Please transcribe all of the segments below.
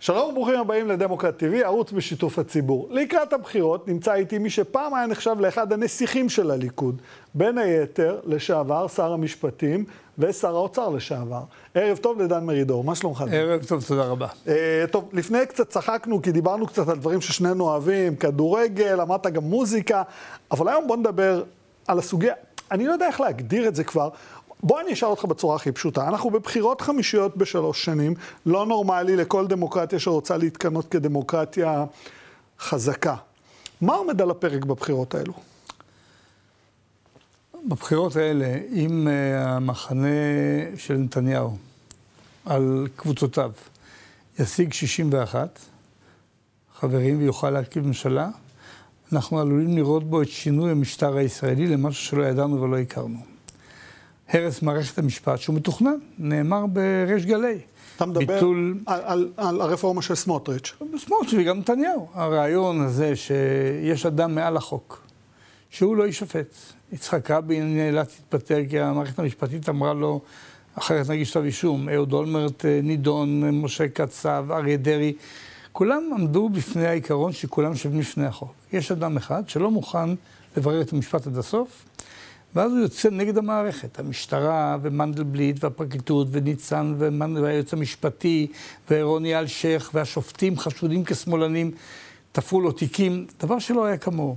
שלום וברוכים הבאים לדמוקרט TV, ערוץ בשיתוף הציבור. לקראת הבחירות נמצא איתי מי שפעם היה נחשב לאחד הנסיכים של הליכוד, בין היתר לשעבר שר המשפטים ושר האוצר לשעבר. ערב טוב לדן מרידור, מה שלומך? ערב טוב, תודה רבה. Uh, טוב, לפני קצת צחקנו, כי דיברנו קצת על דברים ששנינו אוהבים, כדורגל, אמרת גם מוזיקה, אבל היום בוא נדבר על הסוגיה, אני לא יודע איך להגדיר את זה כבר. בוא אני אשאל אותך בצורה הכי פשוטה. אנחנו בבחירות חמישיות בשלוש שנים, לא נורמלי לכל דמוקרטיה שרוצה להתקנות כדמוקרטיה חזקה. מה עומד על הפרק בבחירות האלו? בבחירות האלה, אם uh, המחנה של נתניהו על קבוצותיו ישיג 61 חברים ויוכל להרכיב ממשלה, אנחנו עלולים לראות בו את שינוי המשטר הישראלי למשהו שלא ידענו ולא הכרנו. הרס מערכת המשפט שהוא מתוכנן, נאמר בריש גלי. אתה מדבר ביטול... על, על, על הרפורמה של סמוטריץ'. סמוטריץ' וגם נתניהו. הרעיון הזה שיש אדם מעל החוק, שהוא לא יישפט. יצחק רבין נאלץ להתפטר כי המערכת המשפטית אמרה לו, אחרת נגיש כתב אישום. אהוד אולמרט אה, נידון, משה קצב, אריה דרעי. כולם עמדו בפני העיקרון שכולם שווים לפני החוק. יש אדם אחד שלא מוכן לברר את המשפט עד הסוף, ואז הוא יוצא נגד המערכת. המשטרה ומנדלבליט והפרקליטות וניצן והיועץ המשפטי ורוני אלשיך והשופטים חשודים כשמאלנים, תפרו לו תיקים, דבר שלא היה כמוהו.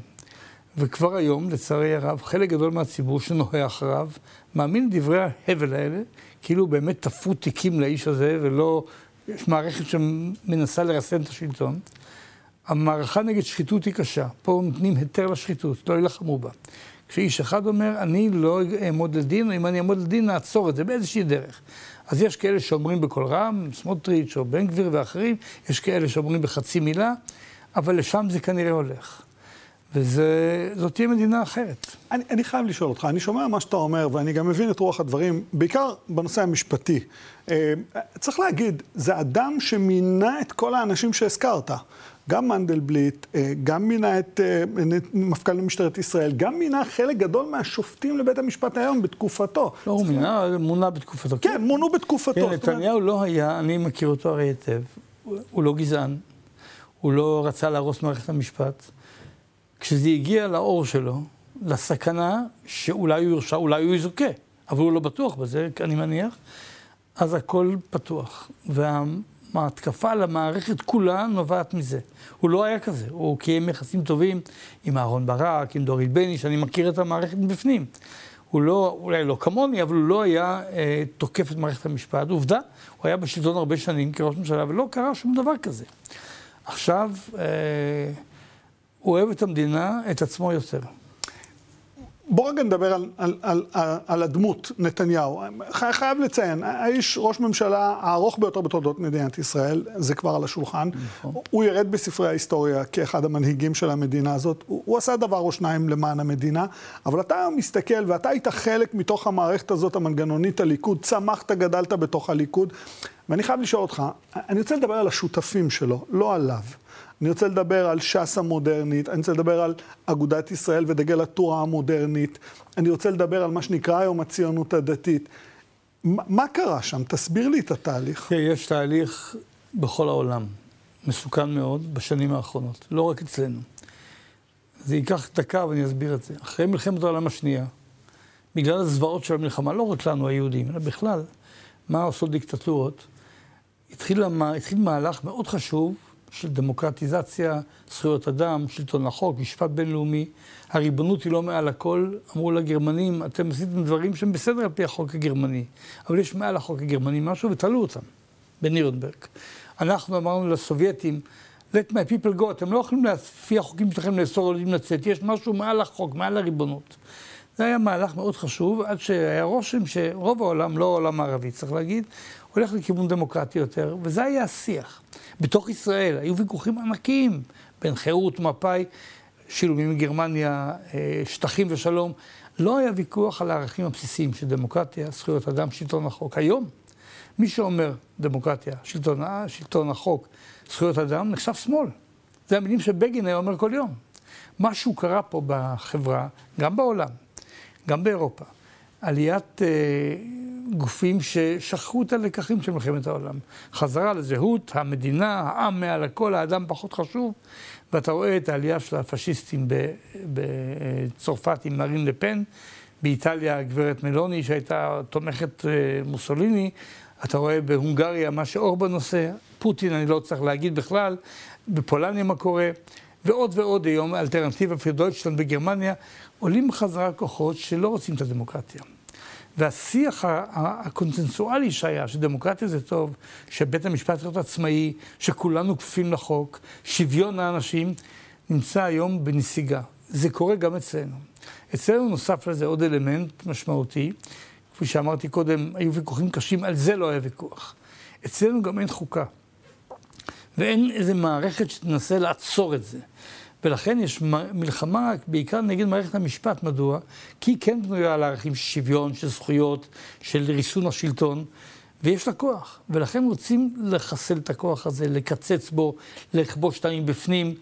וכבר היום, לצערי הרב, חלק גדול מהציבור שנוהה אחריו, מאמין לדברי ההבל האלה, כאילו באמת תפרו תיקים לאיש הזה, ולא... יש מערכת שמנסה לרסן את השלטון. המערכה נגד שחיתות היא קשה. פה נותנים היתר לשחיתות, לא יילחמו בה. כשאיש אחד אומר, אני לא אעמוד לדין, או אם אני אעמוד לדין, נעצור את זה באיזושהי דרך. אז יש כאלה שאומרים בקול רם, סמוטריץ' או בן גביר ואחרים, יש כאלה שאומרים בחצי מילה, אבל לשם זה כנראה הולך. וזאת תהיה מדינה אחרת. אני, אני חייב לשאול אותך, אני שומע מה שאתה אומר, ואני גם מבין את רוח הדברים, בעיקר בנושא המשפטי. אה, צריך להגיד, זה אדם שמינה את כל האנשים שהזכרת. גם מנדלבליט, אה, גם מינה את אה, מפכ"ל משטרת ישראל, גם מינה חלק גדול מהשופטים לבית המשפט העליון בתקופתו. לא, הוא מינה, מונה בתקופתו. כן, מונו בתקופתו. כן, נתניהו לא היה, אני מכיר אותו הרי היטב, הוא לא גזען, הוא לא רצה להרוס מערכת המשפט. כשזה הגיע לאור שלו, לסכנה שאולי הוא יורשע, אולי הוא יזוכה, אבל הוא לא בטוח בזה, אני מניח, אז הכל פתוח. וה... ההתקפה על המערכת כולה נובעת מזה. הוא לא היה כזה, הוא קיים יחסים טובים עם אהרן ברק, עם דורית בני, שאני מכיר את המערכת מבפנים. הוא לא, אולי לא כמוני, אבל הוא לא היה אה, תוקף את מערכת המשפט. עובדה, הוא היה בשלטון הרבה שנים כראש ממשלה, ולא קרה שום דבר כזה. עכשיו, אה, הוא אוהב את המדינה, את עצמו יותר. בוא רגע נדבר על, על, על, על, על הדמות, נתניהו. חי, חייב לציין, האיש ראש ממשלה הארוך ביותר בתולדות מדינת ישראל, זה כבר על השולחן. נכון. הוא ירד בספרי ההיסטוריה כאחד המנהיגים של המדינה הזאת. הוא, הוא עשה דבר או שניים למען המדינה, אבל אתה מסתכל, ואתה היית חלק מתוך המערכת הזאת, המנגנונית, הליכוד, צמחת, גדלת בתוך הליכוד. ואני חייב לשאול אותך, אני רוצה לדבר על השותפים שלו, לא עליו. אני רוצה לדבר על ש"ס המודרנית, אני רוצה לדבר על אגודת ישראל ודגל התורה המודרנית, אני רוצה לדבר על מה שנקרא היום הציונות הדתית. מה קרה שם? תסביר לי את התהליך. יש תהליך בכל העולם, מסוכן מאוד, בשנים האחרונות, לא רק אצלנו. זה ייקח דקה ואני אסביר את זה. אחרי מלחמת העולם השנייה, בגלל הזוועות של המלחמה, לא רק לנו היהודים, אלא בכלל, מה עושות דיקטטורות, התחיל, התחיל מהלך מאוד חשוב של דמוקרטיזציה, זכויות אדם, שלטון החוק, משפט בינלאומי. הריבונות היא לא מעל הכל. אמרו לגרמנים, אתם עשיתם דברים שהם בסדר על פי החוק הגרמני, אבל יש מעל החוק הגרמני משהו, ותלו אותם בנירנברג. אנחנו אמרנו לסובייטים, let my people go, אתם לא יכולים לפי החוקים שלכם לאסור עולים לצאת, יש משהו מעל החוק, מעל הריבונות. זה היה מהלך מאוד חשוב, עד שהיה רושם שרוב העולם, לא העולם הערבי, צריך להגיד, הולך לכיוון דמוקרטי יותר, וזה היה השיח. בתוך ישראל היו ויכוחים ענקיים בין חירות, מפא"י, שילומים מגרמניה, אה, שטחים ושלום. לא היה ויכוח על הערכים הבסיסיים של דמוקרטיה, זכויות אדם, שלטון החוק. היום, מי שאומר דמוקרטיה, שלטון, שלטון החוק, זכויות אדם, נחשב שמאל. זה המילים שבגין היה אומר כל יום. משהו קרה פה בחברה, גם בעולם, גם באירופה. עליית אה, גופים ששכחו את הלקחים של מלחמת העולם. חזרה לזהות, המדינה, העם מעל הכל, האדם פחות חשוב, ואתה רואה את העלייה של הפשיסטים בצרפת עם מרין לפן, באיטליה הגברת מלוני שהייתה תומכת אה, מוסוליני, אתה רואה בהונגריה מה שאורבן עושה, פוטין אני לא צריך להגיד בכלל, בפולניה מה קורה, ועוד ועוד היום, אלטרנטיבה פיר דויטשלנד בגרמניה, עולים חזרה כוחות שלא רוצים את הדמוקרטיה. והשיח הקונצנזואלי שהיה, שדמוקרטיה זה טוב, שבית המשפט צריך להיות עצמאי, שכולנו כפופים לחוק, שוויון האנשים, נמצא היום בנסיגה. זה קורה גם אצלנו. אצלנו נוסף לזה עוד אלמנט משמעותי, כפי שאמרתי קודם, היו ויכוחים קשים, על זה לא היה ויכוח. אצלנו גם אין חוקה. ואין איזה מערכת שתנסה לעצור את זה. ולכן יש מלחמה בעיקר נגד מערכת המשפט. מדוע? כי היא כן בנויה על ערכים של שוויון, של זכויות, של ריסון השלטון, ויש לה כוח. ולכן רוצים לחסל את הכוח הזה, לקצץ בו, לכבוש אותם מבפנים.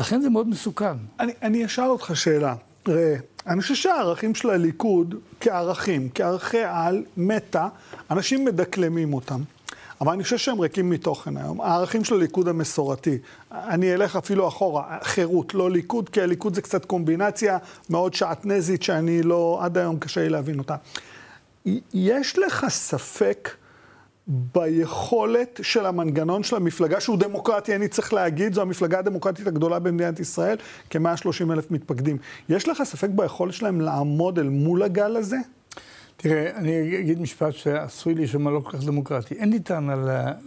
לכן זה מאוד מסוכן. אני, אני אשאל אותך שאלה. ראה, אני חושב שהערכים של הליכוד כערכים, כערכי על, מתה, אנשים מדקלמים אותם. אבל אני חושב שהם ריקים מתוכן היום. הערכים של הליכוד המסורתי, אני אלך אפילו אחורה, חירות, לא ליכוד, כי הליכוד זה קצת קומבינציה מאוד שעטנזית שאני לא, עד היום קשה לי להבין אותה. יש לך ספק ביכולת של המנגנון של המפלגה, שהוא דמוקרטי, אני צריך להגיד, זו המפלגה הדמוקרטית הגדולה במדינת ישראל, כ-130 אלף מתפקדים. יש לך ספק ביכולת שלהם לעמוד אל מול הגל הזה? תראה, אני אגיד משפט שעשוי להישמע לא כל כך דמוקרטי. אין לי טענה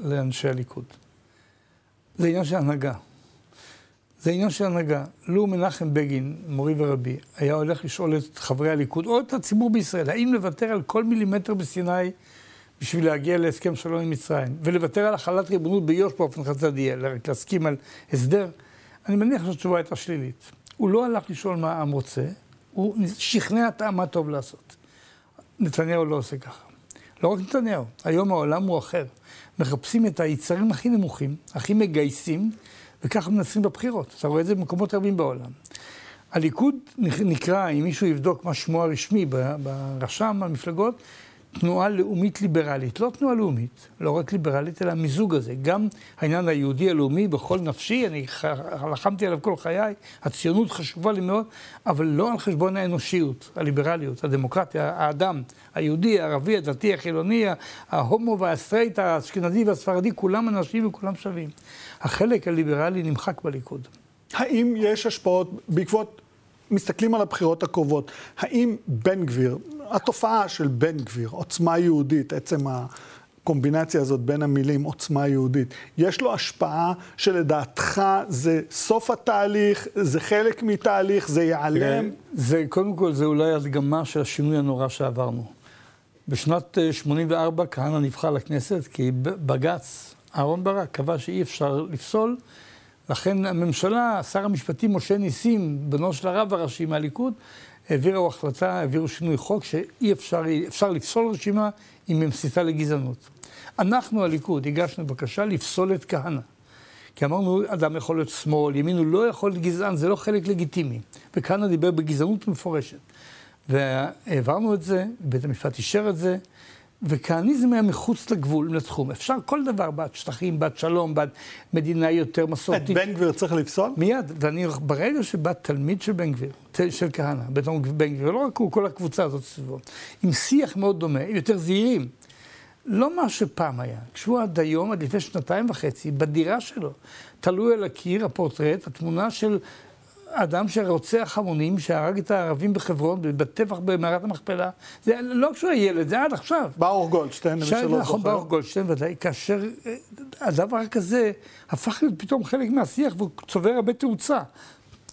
לאנשי הליכוד. זה עניין של הנהגה. זה עניין של הנהגה. לו מנחם בגין, מורי ורבי, היה הולך לשאול את חברי הליכוד, או את הציבור בישראל, האם לוותר על כל מילימטר בסיני בשביל להגיע להסכם שלום עם מצרים, ולוותר על החלת ריבונות ביו"ש באופן חד צדדי, רק להסכים על הסדר, אני מניח שהתשובה הייתה שלילית. הוא לא הלך לשאול מה העם רוצה, הוא שכנע את העם מה טוב לעשות. נתניהו לא עושה ככה. לא רק נתניהו, היום העולם הוא אחר. מחפשים את היצרים הכי נמוכים, הכי מגייסים, וככה מנסים בבחירות. אתה רואה את זה במקומות רבים בעולם. הליכוד נקרא, אם מישהו יבדוק מה שמו הרשמי ברשם המפלגות, תנועה לאומית ליברלית. לא תנועה לאומית, לא רק ליברלית, אלא המיזוג הזה. גם העניין היהודי הלאומי בכל נפשי, אני לחמתי עליו כל חיי, הציונות חשובה לי מאוד, אבל לא על חשבון האנושיות, הליברליות, הדמוקרטיה, האדם, היהודי, הערבי, הדתי, החילוני, ההומו והסטרייט, האשכנזי והספרדי, כולם אנשים וכולם שווים. החלק הליברלי נמחק בליכוד. האם יש השפעות בעקבות מסתכלים על הבחירות הקרובות, האם בן גביר, התופעה של בן גביר, עוצמה יהודית, עצם הקומבינציה הזאת בין המילים עוצמה יהודית, יש לו השפעה שלדעתך זה סוף התהליך, זה חלק מתהליך, זה ייעלם? זה, קודם כל, זה אולי הדגמה של השינוי הנורא שעברנו. בשנת 84' אה, כהנא נבחר לכנסת כי בג"ץ, אהרן ברק, קבע שאי אפשר לפסול. לכן הממשלה, שר המשפטים משה ניסים, בנו של הרב הראשי מהליכוד, העבירו החלטה, העבירו שינוי חוק שאי אפשר, אפשר לפסול רשימה אם היא מסיתה לגזענות. אנחנו, הליכוד, הגשנו בקשה לפסול את כהנא. כי אמרנו, אדם יכול להיות שמאל, ימין הוא לא יכול להיות גזען, זה לא חלק לגיטימי. וכהנא דיבר בגזענות מפורשת. והעברנו את זה, בית המשפט אישר את זה, וכהניזם היה מחוץ לגבול, לתחום. אפשר כל דבר, בעד שטחים, בעד שלום, בעד מדינה יותר מסורתית. את בן גביר צריך לפסול? מיד, ואני, ברגע שבא תלמיד של בן גביר, של כהנא, בן גביר, לא רק הוא, כל הקבוצה הזאת סביבו, עם שיח מאוד דומה, יותר זהירים. לא מה שפעם היה. כשהוא עד היום, עד לפני שנתיים וחצי, בדירה שלו, תלוי על הקיר הפורטרט, התמונה של אדם שרוצח המונים, שהרג את הערבים בחברון, בטבח במערת המכפלה, זה לא כשהוא ילד, זה עד עכשיו. ברוך גולדשטיין, למי שלא זוכר. נכון, ברוך גולדשטיין, ודאי, כאשר אה, הדבר כזה הפך להיות פתאום חלק מהשיח והוא צובר הרבה תאוצה.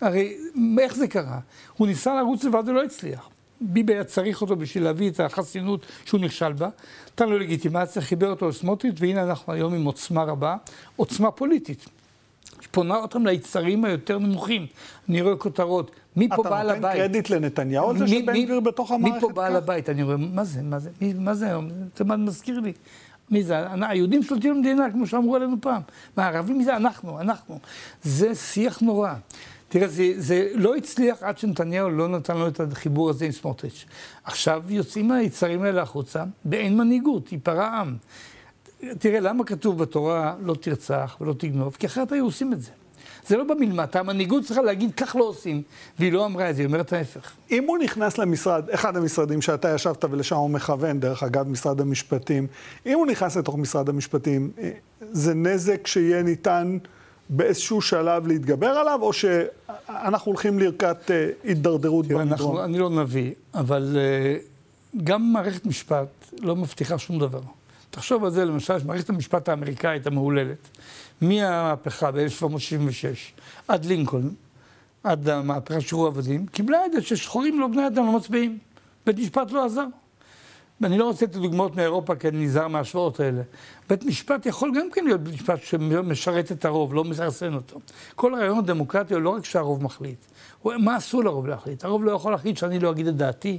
הרי איך זה קרה? הוא ניסה לרוץ לבד ולא הצליח. ביבי היה צריך אותו בשביל להביא את החסינות שהוא נכשל בה, נתן לו לגיטימציה, חיבר אותו לסמוטריץ', והנה אנחנו היום עם עוצמה רבה, עוצמה פוליטית. פונה אותם ליצרים היותר נמוכים. אני רואה כותרות, מי פה בעל הבית? אתה נותן קרדיט לנתניהו על זה שבן גביר בתוך המערכת? מי פה בעל הבית? אני רואה, מה זה, מה זה, מי, מה זה היום? זה מה מזכיר לי. מי זה? היהודים שולטים במדינה, כמו שאמרו עלינו פעם. מה, הערבים מי זה? אנחנו, אנחנו. זה שיח נורא. תראה, זה, זה לא הצליח עד שנתניהו לא נתן לו את החיבור הזה עם סמוטריץ'. עכשיו יוצאים היצרים האלה החוצה, באין מנהיגות, ייפרע עם. תראה, למה כתוב בתורה לא תרצח ולא תגנוב? כי אחרת היו עושים את זה. זה לא במלמט, המנהיגות צריכה להגיד, כך לא עושים, והיא לא אמרה את זה, היא אומרת ההפך. אם הוא נכנס למשרד, אחד המשרדים שאתה ישבת ולשם הוא מכוון, דרך אגב, משרד המשפטים, אם הוא נכנס לתוך משרד המשפטים, אה, זה נזק שיהיה ניתן באיזשהו שלב להתגבר עליו, או שאנחנו הולכים לערכת אה, הידרדרות במדרון? אני לא נביא, אבל אה, גם מערכת משפט לא מבטיחה שום דבר. תחשוב על זה, למשל, שמערכת המשפט האמריקאית המהוללת, מהמהפכה ב-1766 עד לינקולן, עד המהפכה שחרור עבדים, קיבלה את זה ששחורים לא בני אדם לא מצביעים. בית משפט לא עזר. ואני לא רוצה את הדוגמאות מאירופה כי אני נזהר מההשוואות האלה. בית משפט יכול גם כן להיות בית משפט שמשרת את הרוב, לא מסרסן אותו. כל הרעיון הדמוקרטי הוא לא רק שהרוב מחליט, מה אסור לרוב להחליט. הרוב לא יכול להחליט שאני לא אגיד את דעתי,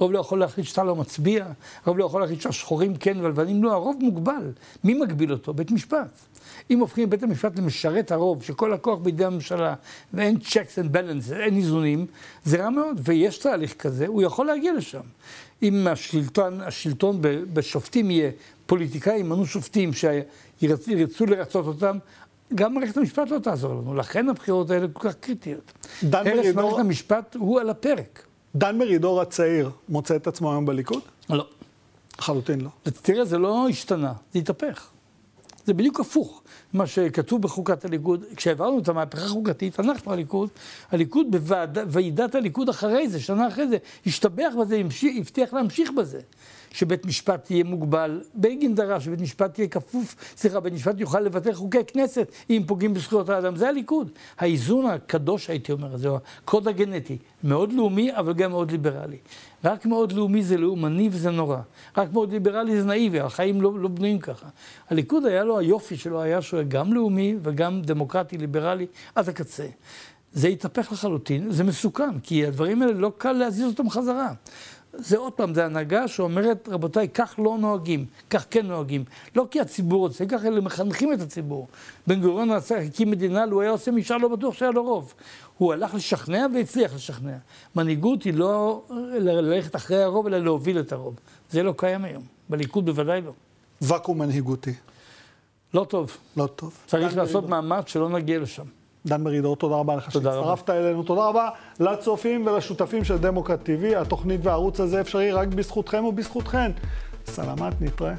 הרוב לא יכול להחליט שאתה לא מצביע, הרוב לא יכול להחליט שהשחורים כן ולבנים לא, הרוב מוגבל. מי מגביל אותו? בית משפט. אם הופכים את בית המשפט למשרת הרוב, שכל הכוח בידי הממשלה, ואין checks and balances, אין איזונים, זה רע מאוד. ויש תהליך כזה, הוא יכול להגיע לשם. אם השלטון, השלטון בשופטים יהיה פוליטיקאים, ימנו שופטים שירצו לרצות אותם, גם מערכת המשפט לא תעזור לנו. לכן הבחירות האלה כל כך קריטיות. דן מרידור... הרס מערכת המשפט הוא על הפרק. דן מרידור הצעיר מוצא את עצמו היום בליכוד? לא. לחלוטין לא. תראה, זה לא השתנה, זה התהפך. זה בדיוק הפוך מה שכתוב בחוקת הליכוד. כשהעברנו את המהפכה החוקתית, אנחנו הליכוד, הליכוד בוועידת הליכוד אחרי זה, שנה אחרי זה, השתבח בזה, הבטיח להמשיך בזה. שבית משפט יהיה מוגבל, בגין דרש שבית משפט יהיה כפוף, סליחה, בית משפט יוכל לבטל חוקי כנסת אם פוגעים בזכויות האדם. זה הליכוד. האיזון הקדוש, הייתי אומר, זה הקוד הגנטי. מאוד לאומי, אבל גם מאוד ליברלי. רק מאוד לאומי זה לאומני וזה נורא. רק מאוד ליברלי זה נאיבי, החיים לא, לא בנויים ככה. הליכוד היה לו, היופי שלו היה שהוא היה גם לאומי וגם דמוקרטי, ליברלי, עד הקצה. זה התהפך לחלוטין, זה מסוכן, כי הדברים האלה לא קל להזיז אותם חזרה. זה עוד פעם, זה הנהגה שאומרת, רבותיי, כך לא נוהגים, כך כן נוהגים. לא כי הציבור רוצה, ככה אלא מחנכים את הציבור. בן גוריון רצה, הקים מדינה, לו היה עושה משאל לא בטוח שהיה לו רוב. הוא הלך לשכנע והצליח לשכנע. מנהיגות היא לא ללכת אחרי הרוב, אלא להוביל את הרוב. זה לא קיים היום. בליכוד בוודאי לא. ואקום מנהיגותי. לא טוב. לא טוב. צריך לעשות מאמץ שלא נגיע לשם. דן מרידור, תודה רבה לך שהצטרפת אלינו. תודה רבה לצופים ולשותפים של דמוקרט TV. התוכנית והערוץ הזה אפשרי רק בזכותכם ובזכותכן. סלמת, נתראה.